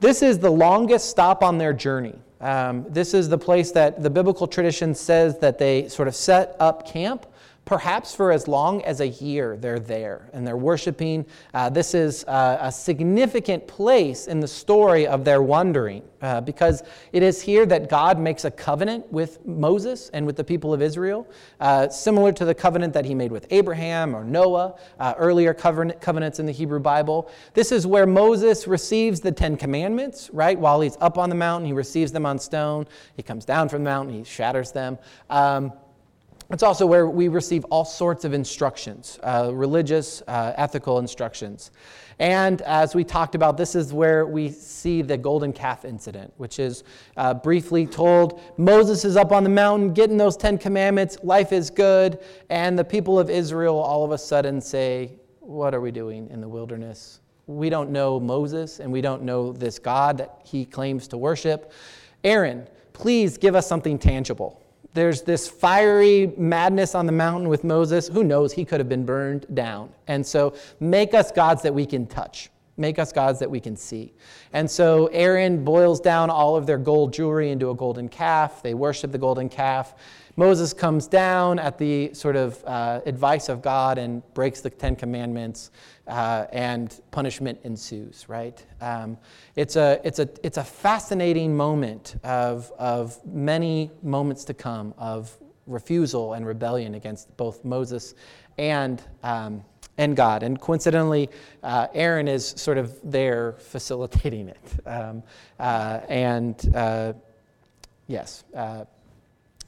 This is the longest stop on their journey. Um, this is the place that the biblical tradition says that they sort of set up camp perhaps for as long as a year they're there and they're worshiping. Uh, this is uh, a significant place in the story of their wandering uh, because it is here that God makes a covenant with Moses and with the people of Israel, uh, similar to the covenant that he made with Abraham or Noah, uh, earlier covenant, covenants in the Hebrew Bible. This is where Moses receives the Ten Commandments, right? While he's up on the mountain, he receives them on stone. He comes down from the mountain, he shatters them. Um, it's also where we receive all sorts of instructions, uh, religious, uh, ethical instructions. And as we talked about, this is where we see the golden calf incident, which is uh, briefly told Moses is up on the mountain getting those Ten Commandments, life is good, and the people of Israel all of a sudden say, What are we doing in the wilderness? We don't know Moses and we don't know this God that he claims to worship. Aaron, please give us something tangible. There's this fiery madness on the mountain with Moses. Who knows? He could have been burned down. And so make us gods that we can touch. Make us gods that we can see. And so Aaron boils down all of their gold jewelry into a golden calf. They worship the golden calf. Moses comes down at the sort of uh, advice of God and breaks the Ten Commandments, uh, and punishment ensues, right? Um, it's, a, it's, a, it's a fascinating moment of, of many moments to come of refusal and rebellion against both Moses and, um, and God. And coincidentally, uh, Aaron is sort of there facilitating it. Um, uh, and uh, yes.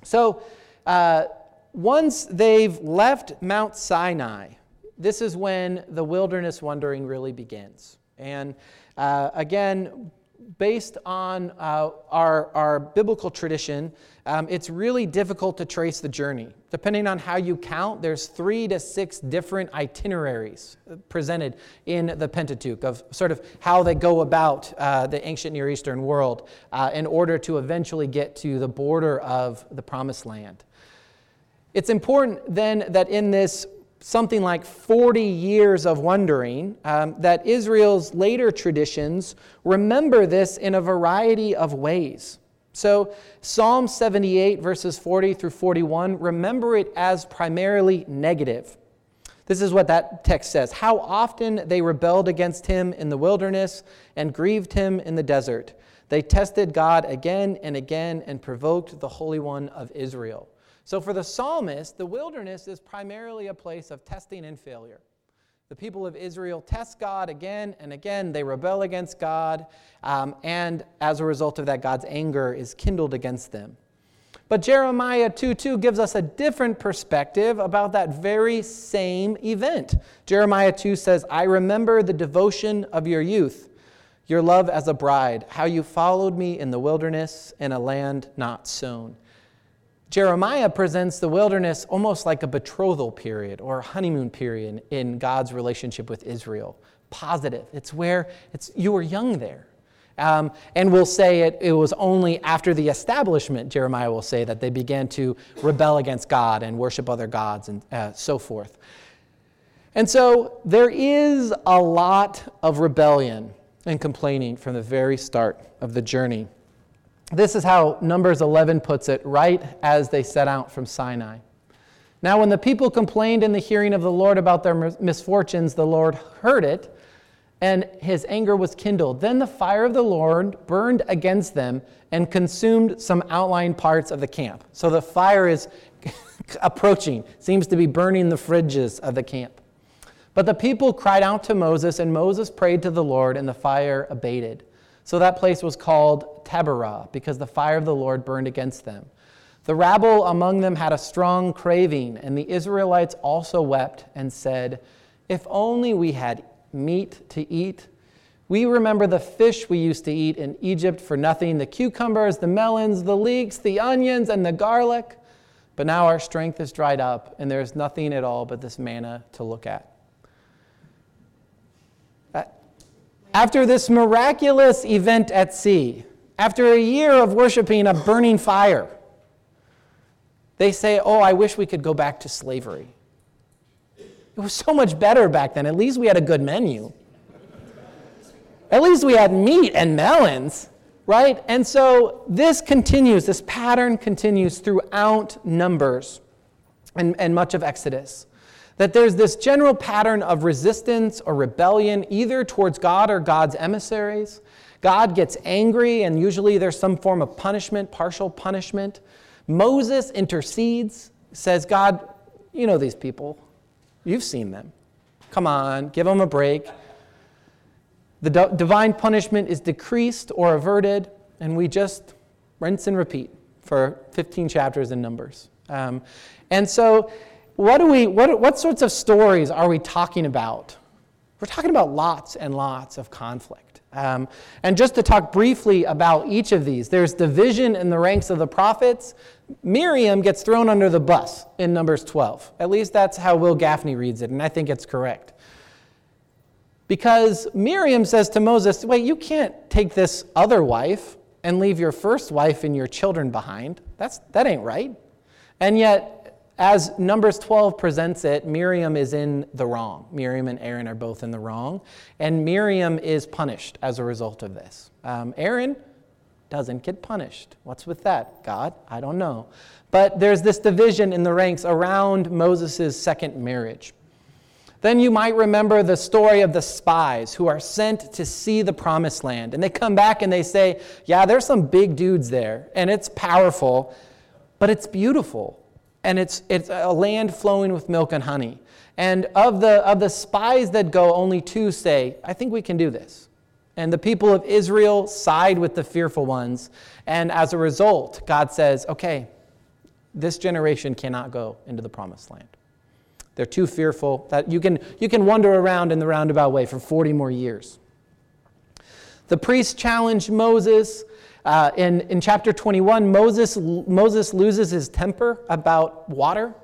So, uh, once they've left Mount Sinai, this is when the wilderness wandering really begins. And uh, again, based on uh, our, our biblical tradition, um, it's really difficult to trace the journey. Depending on how you count, there's three to six different itineraries presented in the Pentateuch of sort of how they go about uh, the ancient Near Eastern world uh, in order to eventually get to the border of the Promised Land. It's important then that in this something like 40 years of wandering, um, that Israel's later traditions remember this in a variety of ways. So, Psalm 78, verses 40 through 41, remember it as primarily negative. This is what that text says How often they rebelled against him in the wilderness and grieved him in the desert. They tested God again and again and provoked the Holy One of Israel. So, for the psalmist, the wilderness is primarily a place of testing and failure. The people of Israel test God again and again. They rebel against God, um, and as a result of that, God's anger is kindled against them. But Jeremiah 2 2 gives us a different perspective about that very same event. Jeremiah 2 says, I remember the devotion of your youth, your love as a bride, how you followed me in the wilderness in a land not sown. Jeremiah presents the wilderness almost like a betrothal period or honeymoon period in God's relationship with Israel. Positive. It's where it's, you were young there. Um, and we'll say it, it was only after the establishment, Jeremiah will say, that they began to rebel against God and worship other gods and uh, so forth. And so there is a lot of rebellion and complaining from the very start of the journey. This is how Numbers 11 puts it right as they set out from Sinai. Now, when the people complained in the hearing of the Lord about their misfortunes, the Lord heard it, and his anger was kindled. Then the fire of the Lord burned against them and consumed some outlying parts of the camp. So the fire is approaching, seems to be burning the fridges of the camp. But the people cried out to Moses, and Moses prayed to the Lord, and the fire abated. So that place was called Taberah, because the fire of the Lord burned against them. The rabble among them had a strong craving, and the Israelites also wept and said, If only we had meat to eat. We remember the fish we used to eat in Egypt for nothing the cucumbers, the melons, the leeks, the onions, and the garlic. But now our strength is dried up, and there is nothing at all but this manna to look at. After this miraculous event at sea, after a year of worshiping a burning fire, they say, Oh, I wish we could go back to slavery. It was so much better back then. At least we had a good menu. At least we had meat and melons, right? And so this continues, this pattern continues throughout Numbers. and, and much of Exodus. That there's this general pattern of resistance or rebellion, either towards God or God's emissaries. God gets angry, and usually there's some form of punishment, partial punishment. Moses intercedes, says, God, you know these people. You've seen them. Come on, give them a break. The d- divine punishment is decreased or averted, and we just rinse and repeat for 15 chapters in Numbers. Um, and so, what, do we, what, what sorts of stories are we talking about? We're talking about lots and lots of conflict. Um, and just to talk briefly about each of these, there's division in the ranks of the prophets. Miriam gets thrown under the bus in Numbers 12. At least that's how Wil Gafney reads it, and I think it's correct. Because Miriam says to Moses, Wait, you can't take this other wife and leave your first wife and your children behind. That's, that ain't right. And yet, as Numbers 12 presents it, Miriam is in the wrong. Miriam and Aaron are both in the wrong. And Miriam is punished as a result of this. Um, Aaron doesn't get punished. What's with that? God? I don't know. But there's this division in the ranks around Moses' second marriage. Then you might remember the story of the spies who are sent to see the promised land. And they come back and they say, Yeah, there's some big dudes there, and it's powerful, but it's beautiful. And it's, it's a land flowing with milk and honey. And of the, of the spies that go, only two say, I think we can do this. And the people of Israel side with the fearful ones. And as a result, God says, Okay, this generation cannot go into the promised land. They're too fearful that you can, you can wander around in the roundabout way for 40 more years. The priests challenged Moses. Uh, in, in chapter 21, Moses, Moses loses his temper about water.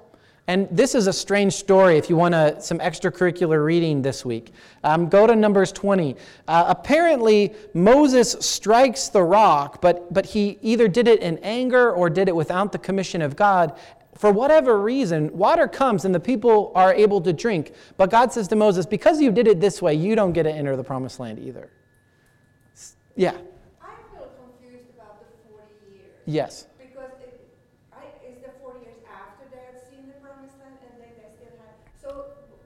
And this is a strange story if you want a, some extracurricular reading this week. Um, go to Numbers 20. Uh, apparently, Moses strikes the rock, but, but he either did it in anger or did it without the commission of God. For whatever reason, water comes and the people are able to drink. But God says to Moses, Because you did it this way, you don't get to enter the promised land either. Yeah, I feel confused about the forty years. Yes. Because it, I, is the forty years after they had seen the promised land and then they still had, so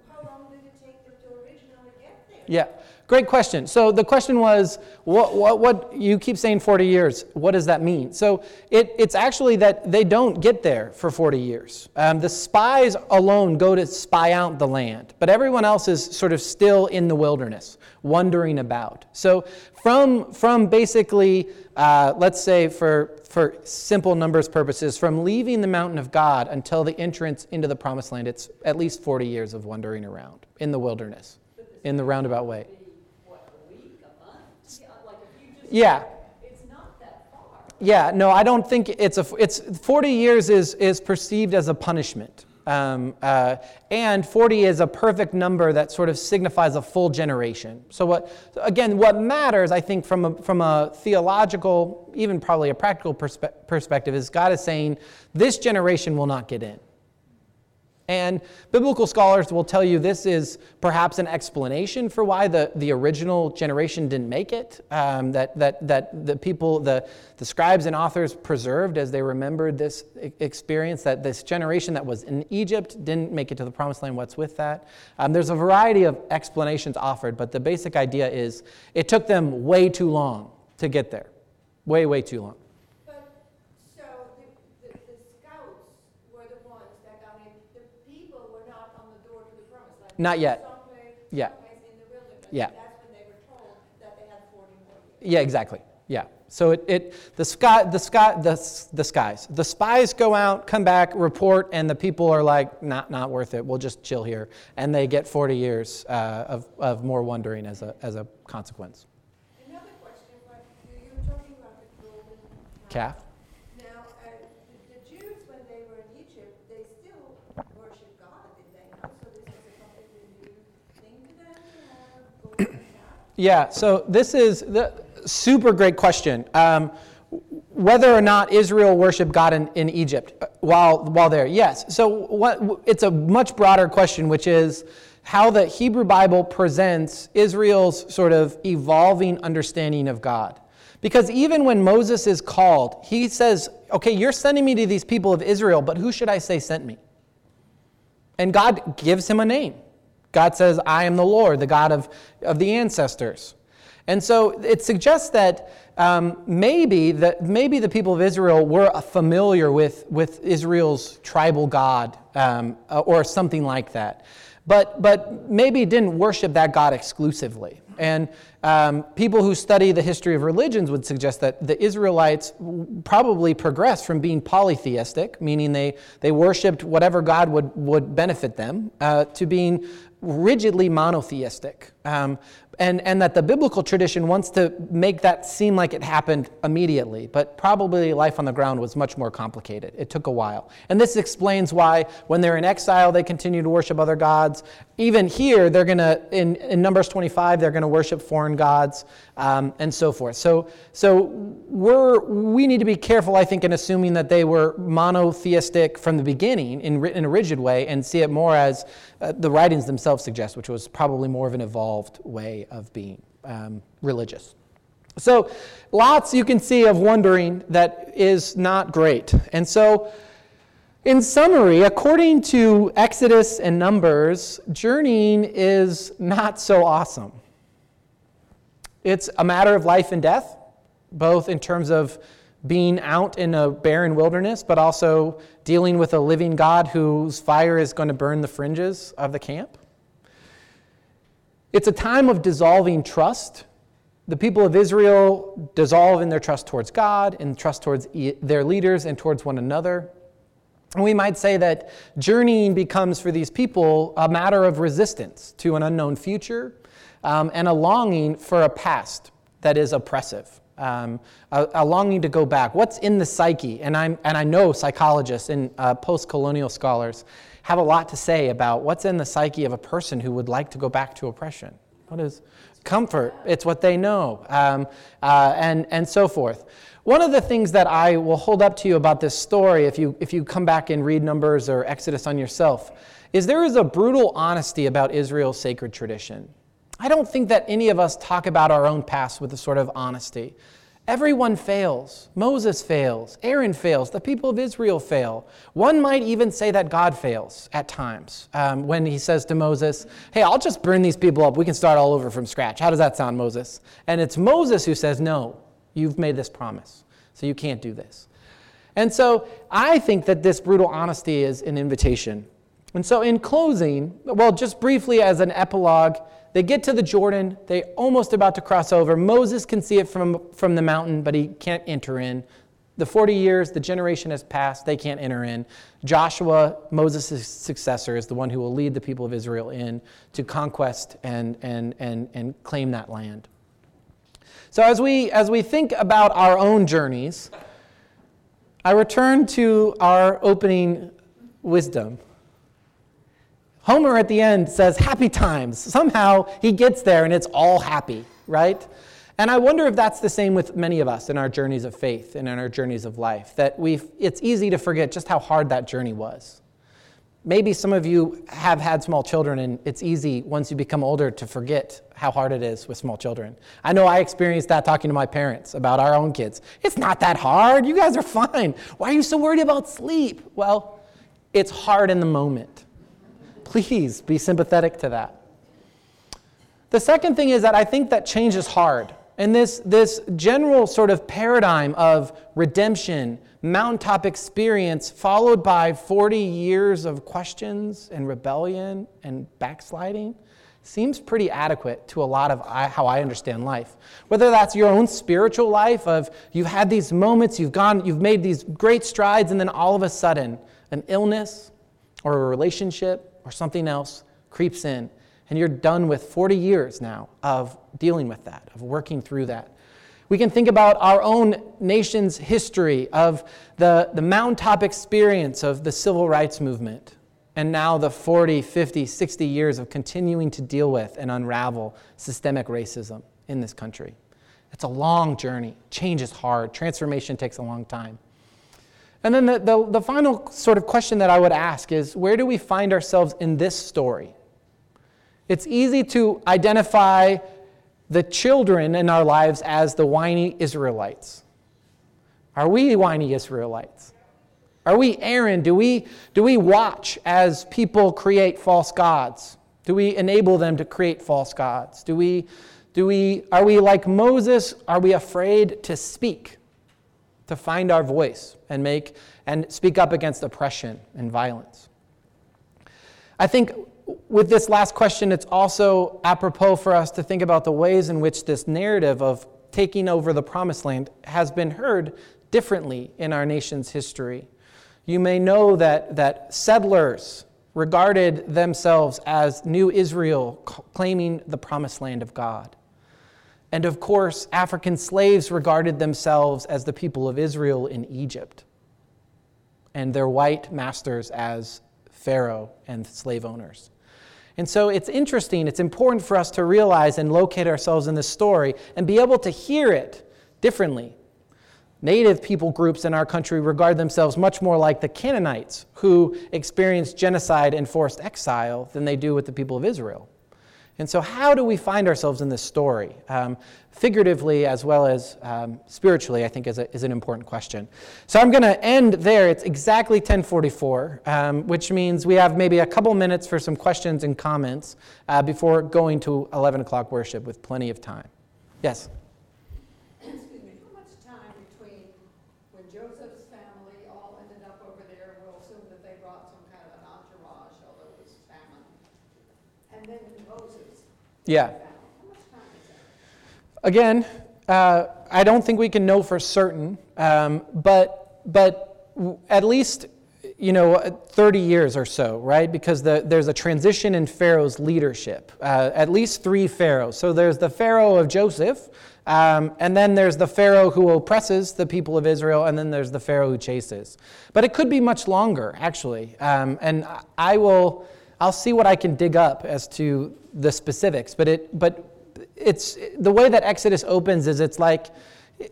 how long did it take them to originally get there? Yeah, great question. So the question was, what, what, what you keep saying 40 years, what does that mean? So it, it's actually that they don't get there for 40 years. Um, the spies alone go to spy out the land, but everyone else is sort of still in the wilderness, wandering about. So from, from basically, uh, let's say for, for simple numbers purposes, from leaving the mountain of God until the entrance into the promised land, it's at least 40 years of wandering around in the wilderness, in the roundabout way. What, a week, a month? Yeah, like if you just. Yeah. It's not that far. Yeah, no, I don't think it's a. It's 40 years is is perceived as a punishment, um, uh, and 40 is a perfect number that sort of signifies a full generation. So what? Again, what matters, I think, from a from a theological, even probably a practical perspe- perspective, is God is saying this generation will not get in. And biblical scholars will tell you this is perhaps an explanation for why the, the original generation didn't make it, um, that, that, that the people, the, the scribes and authors preserved as they remembered this experience, that this generation that was in Egypt didn't make it to the promised land. What's with that? Um, there's a variety of explanations offered, but the basic idea is it took them way too long to get there. Way, way too long. But, so the, the, the scouts were the ones that got in, the people were not on the door to the promised land. Not yet. Someplace, Yeah. someplace in the wilderness. Yeah. That's when they were told that they yet. more years. Yeah, exactly. Yeah. So it, it the sky the sky the, the skies the spies go out, come back, report, and the people are like, not not worth it. We'll just chill here, and they get 40 years uh, of of more wandering as a as a consequence. Another question, what, you, you were talking about the golden Calf. Now, uh, the, the Jews, when they were in Egypt, they still worship God, did they not? So this was a completely new thing to them to have golden calf? Yeah. So this is the super great question. Um, whether or not Israel worshiped God in, in Egypt uh, while while there, yes. So what, it's a much broader question, which is how the Hebrew Bible presents Israel's sort of evolving understanding of God. Because even when Moses is called, he says, "Okay, you're sending me to these people of Israel, but who should I say sent me?" And God gives him a name. God says, I am the Lord, the God of, of the ancestors. And so it suggests that um, maybe, the, maybe the people of Israel were familiar with, with Israel's tribal God um, or something like that. But, but maybe didn't worship that God exclusively. And um, people who study the history of religions would suggest that the Israelites probably progressed from being polytheistic, meaning they, they worshiped whatever God would, would benefit them, uh, to being rigidly monotheistic. Um, and, and that the biblical tradition wants to make that seem like it happened immediately, but probably life on the ground was much more complicated. It took a while. And this explains why, when they're in exile, they continue to worship other gods. Even here, they're going to, in, in Numbers 25, they're going to worship foreign gods um, and so forth. So, so we're, we need to be careful, I think, in assuming that they were monotheistic from the beginning in, in a rigid way and see it more as uh, the writings themselves suggest, which was probably more of an evolved way of being um, religious. So, lots you can see of wondering that is not great. And so, in summary, according to Exodus and Numbers, journeying is not so awesome. It's a matter of life and death, both in terms of being out in a barren wilderness, but also dealing with a living God whose fire is going to burn the fringes of the camp. It's a time of dissolving trust. The people of Israel dissolve in their trust towards God, and trust towards their leaders, and towards one another. And we might say that journeying becomes for these people a matter of resistance to an unknown future um, and a longing for a past that is oppressive um, a, a, longing to go back. What's in the psyche? And, I'm, and I know psychologists and uh, post colonial scholars have a lot to say about what's in the psyche of a person who would like to go back to oppression. What is comfort? It's what they know, um, uh, and, and so forth. One of the things that I will hold up to you about this story, if you, if you come back and read Numbers or Exodus on yourself, is there is a brutal honesty about Israel's sacred tradition. I don't think that any of us talk about our own past with a sort of honesty. Everyone fails. Moses fails. Aaron fails. The people of Israel fail. One might even say that God fails at times um, when he says to Moses, Hey, I'll just burn these people up. We can start all over from scratch. How does that sound, Moses? And it's Moses who says, No, you've made this promise, so you can't do this. And so I think that this brutal honesty is an invitation. And so, in closing, well, just briefly as an epilogue, they get to the Jordan. They're almost about to cross over. Moses can see it from, from the mountain, but he can't enter in. The 40 years, the generation has passed. They can't enter in. Joshua, Moses' successor, is the one who will lead the people of Israel in to conquest and, and, and, and claim that land. So as we, as we think about our own journeys, I return to our opening wisdom. Homer at the end says, happy times. Somehow he gets there and it's all happy, right? And I wonder if that's the same with many of us in our journeys of faith and in our journeys of life, that we it's easy to forget just how hard that journey was. Maybe some of you have had small children, and it's easy once you become older to forget how hard it is with small children. I know I experienced that talking to my parents about our own kids. It's not that hard. You guys are fine. Why are you so worried about sleep? Well, it's hard in the moment. Please be sympathetic to that. The second thing is that I think that change is hard. And this, this general sort of paradigm of redemption, mountaintop experience, followed by 40 years of questions and rebellion and backsliding, seems pretty adequate to a lot of how I understand life. Whether that's your own spiritual life of you've had these moments, you've gone, you've made these great strides, and then all of a sudden, an illness or a relationship or something else creeps in, and you're done with 40 years now of dealing with that, of working through that. We can think about our own nation's history of the, the mountaintop experience of the civil rights movement, and now the 40, 50, 60 years of continuing to deal with and unravel systemic racism in this country. It's a long journey. Change is hard. Transformation takes a long time. And then the, the, the, final sort of question that I would ask is where do we find ourselves in this story? It's easy to identify the children in our lives as the whiny Israelites. Are we whiny Israelites? Are we Aaron? Do we, do we watch as people create false gods? Do we enable them to create false gods? Do we, do we, are we like Moses? Are we afraid to speak, to find our voice and make and speak up against oppression and violence? I think with this last question, it's also apropos for us to think about the ways in which this narrative of taking over the promised land has been heard differently in our nation's history. You may know that, that settlers regarded themselves as New Israel, claiming the promised land of God. And of course, African slaves regarded themselves as the people of Israel in Egypt, and their white masters as Pharaoh and slave owners. And so it's interesting, it's important for us to realize and locate ourselves in this story and be able to hear it differently. Native people groups in our country regard themselves much more like the Canaanites who experienced genocide and forced exile than they do with the people of Israel. And so, how do we find ourselves in this story? Um, figuratively as well as um, spiritually, I think is, a, is an important question. So I'm going to end there. It's exactly 1044, um, which means we have maybe a couple minutes for some questions and comments uh, before going to 11 o'clock worship with plenty of time. Yes? Excuse me, how much time between when Joseph's family all ended up over there, and we'll assume that they brought some kind of an entourage, although it was famine, and then Moses? Yeah. Again, uh, I don't think we can know for certain, um, but, but at least you know, uh, 30 years or so, right? Because the, there's a transition in Pharaoh's leadership, uh, at least three pharaohs. So there's the Pharaoh of Joseph, um, and then there's the Pharaoh who oppresses the people of Israel, and then there's the Pharaoh who chases. But it could be much longer, actually. Um, and I will, I'll see what I can dig up as to the specifics. But it, but it's the way that Exodus opens is it's like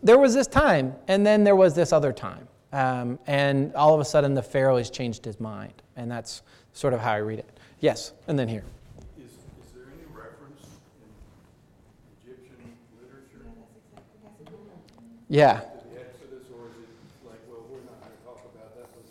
there was this time, and then there was this other time. Um, and all of a sudden, the Pharaoh has changed his mind. And that's sort of how I read it. Yes, and then here. Is, is there any reference in Egyptian literature Yeah. to the Exodus, or is it like, well, we're not gonna talk about that, was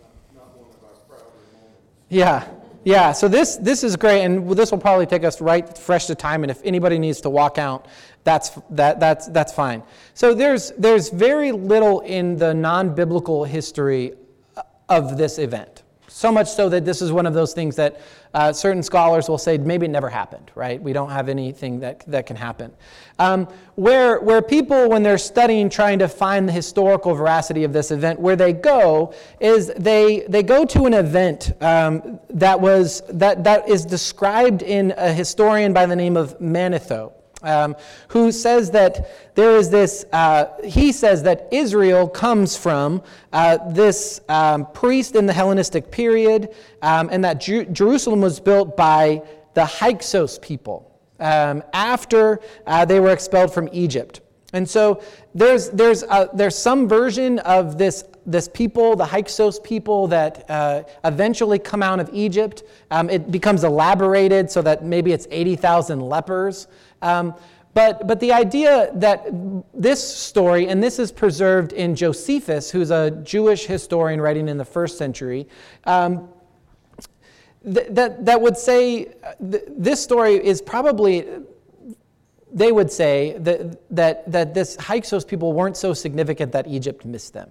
not, not one of our prouder moments? Yeah, yeah. So this this is great, and this will probably take us right fresh to time. And if anybody needs to walk out, that's that that's that's fine. So there's there's very little in the non-biblical history of this event. So much so that this is one of those things that uh, certain scholars will say maybe it never happened, right? We don't have anything that, that can happen. Um, where, where people, when they're studying, trying to find the historical veracity of this event, where they go is they, they go to an event um, that, was, that, that is described in a historian by the name of Manetho um, who says that there is this, uh, he says that Israel comes from uh, this um, priest in the Hellenistic period, um, and that Jerusalem was built by the Hyksos people um, after uh, they were expelled from Egypt. And so there's, there's, there's some version of this, this people, the Hyksos people, that uh, eventually come out of Egypt. Um, it becomes elaborated so that maybe it's 80,000 lepers. Um, but, but the idea that this story, and this is preserved in Josephus, who's a Jewish historian writing in the first century, um, th- that, that would say uh, th- this story is probably they would say that, that, that this Hyksos people weren't so significant that Egypt missed them.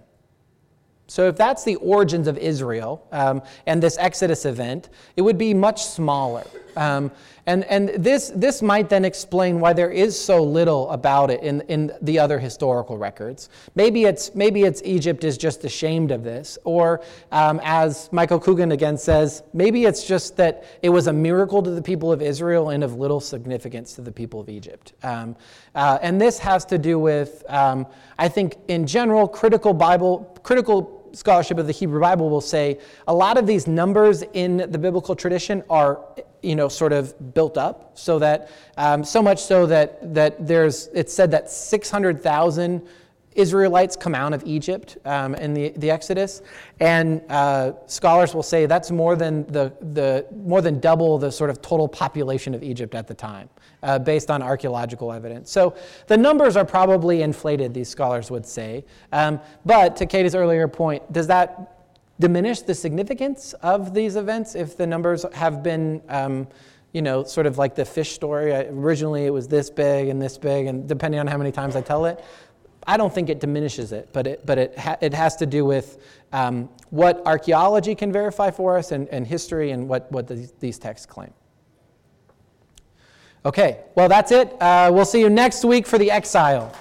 So, if that's the origins of Israel um, and this Exodus event, it would be much smaller. Um, and and this, this might then explain why there is so little about it in, in the other historical records. Maybe it's, maybe it's Egypt is just ashamed of this, or um, as Michael Coogan again says, maybe it's just that it was a miracle to the people of Israel and of little significance to the people of Egypt. Um, uh, and this has to do with, um, I think, in general, critical Bible, critical scholarship of the Hebrew Bible will say a lot of these numbers in the biblical tradition are, you know, sort of built up, so that um, so much so that that there's it's said that 600,000 Israelites come out of Egypt um, in the, the Exodus, and uh, scholars will say that's more than the, the more than double the sort of total population of Egypt at the time, uh, based on archaeological evidence. So the numbers are probably inflated. These scholars would say, um, but to Katie's earlier point, does that diminish the significance of these events if the numbers have been, um, you know, sort of like the fish story. I, originally, it was this big and this big, and depending on how many times I tell it, I don't think it diminishes it, but it, but it, ha- it has to do with um, what archaeology can verify for us and, and history and what, what these, these texts claim. Okay, well, that's it. Uh, we'll see you next week for the exile.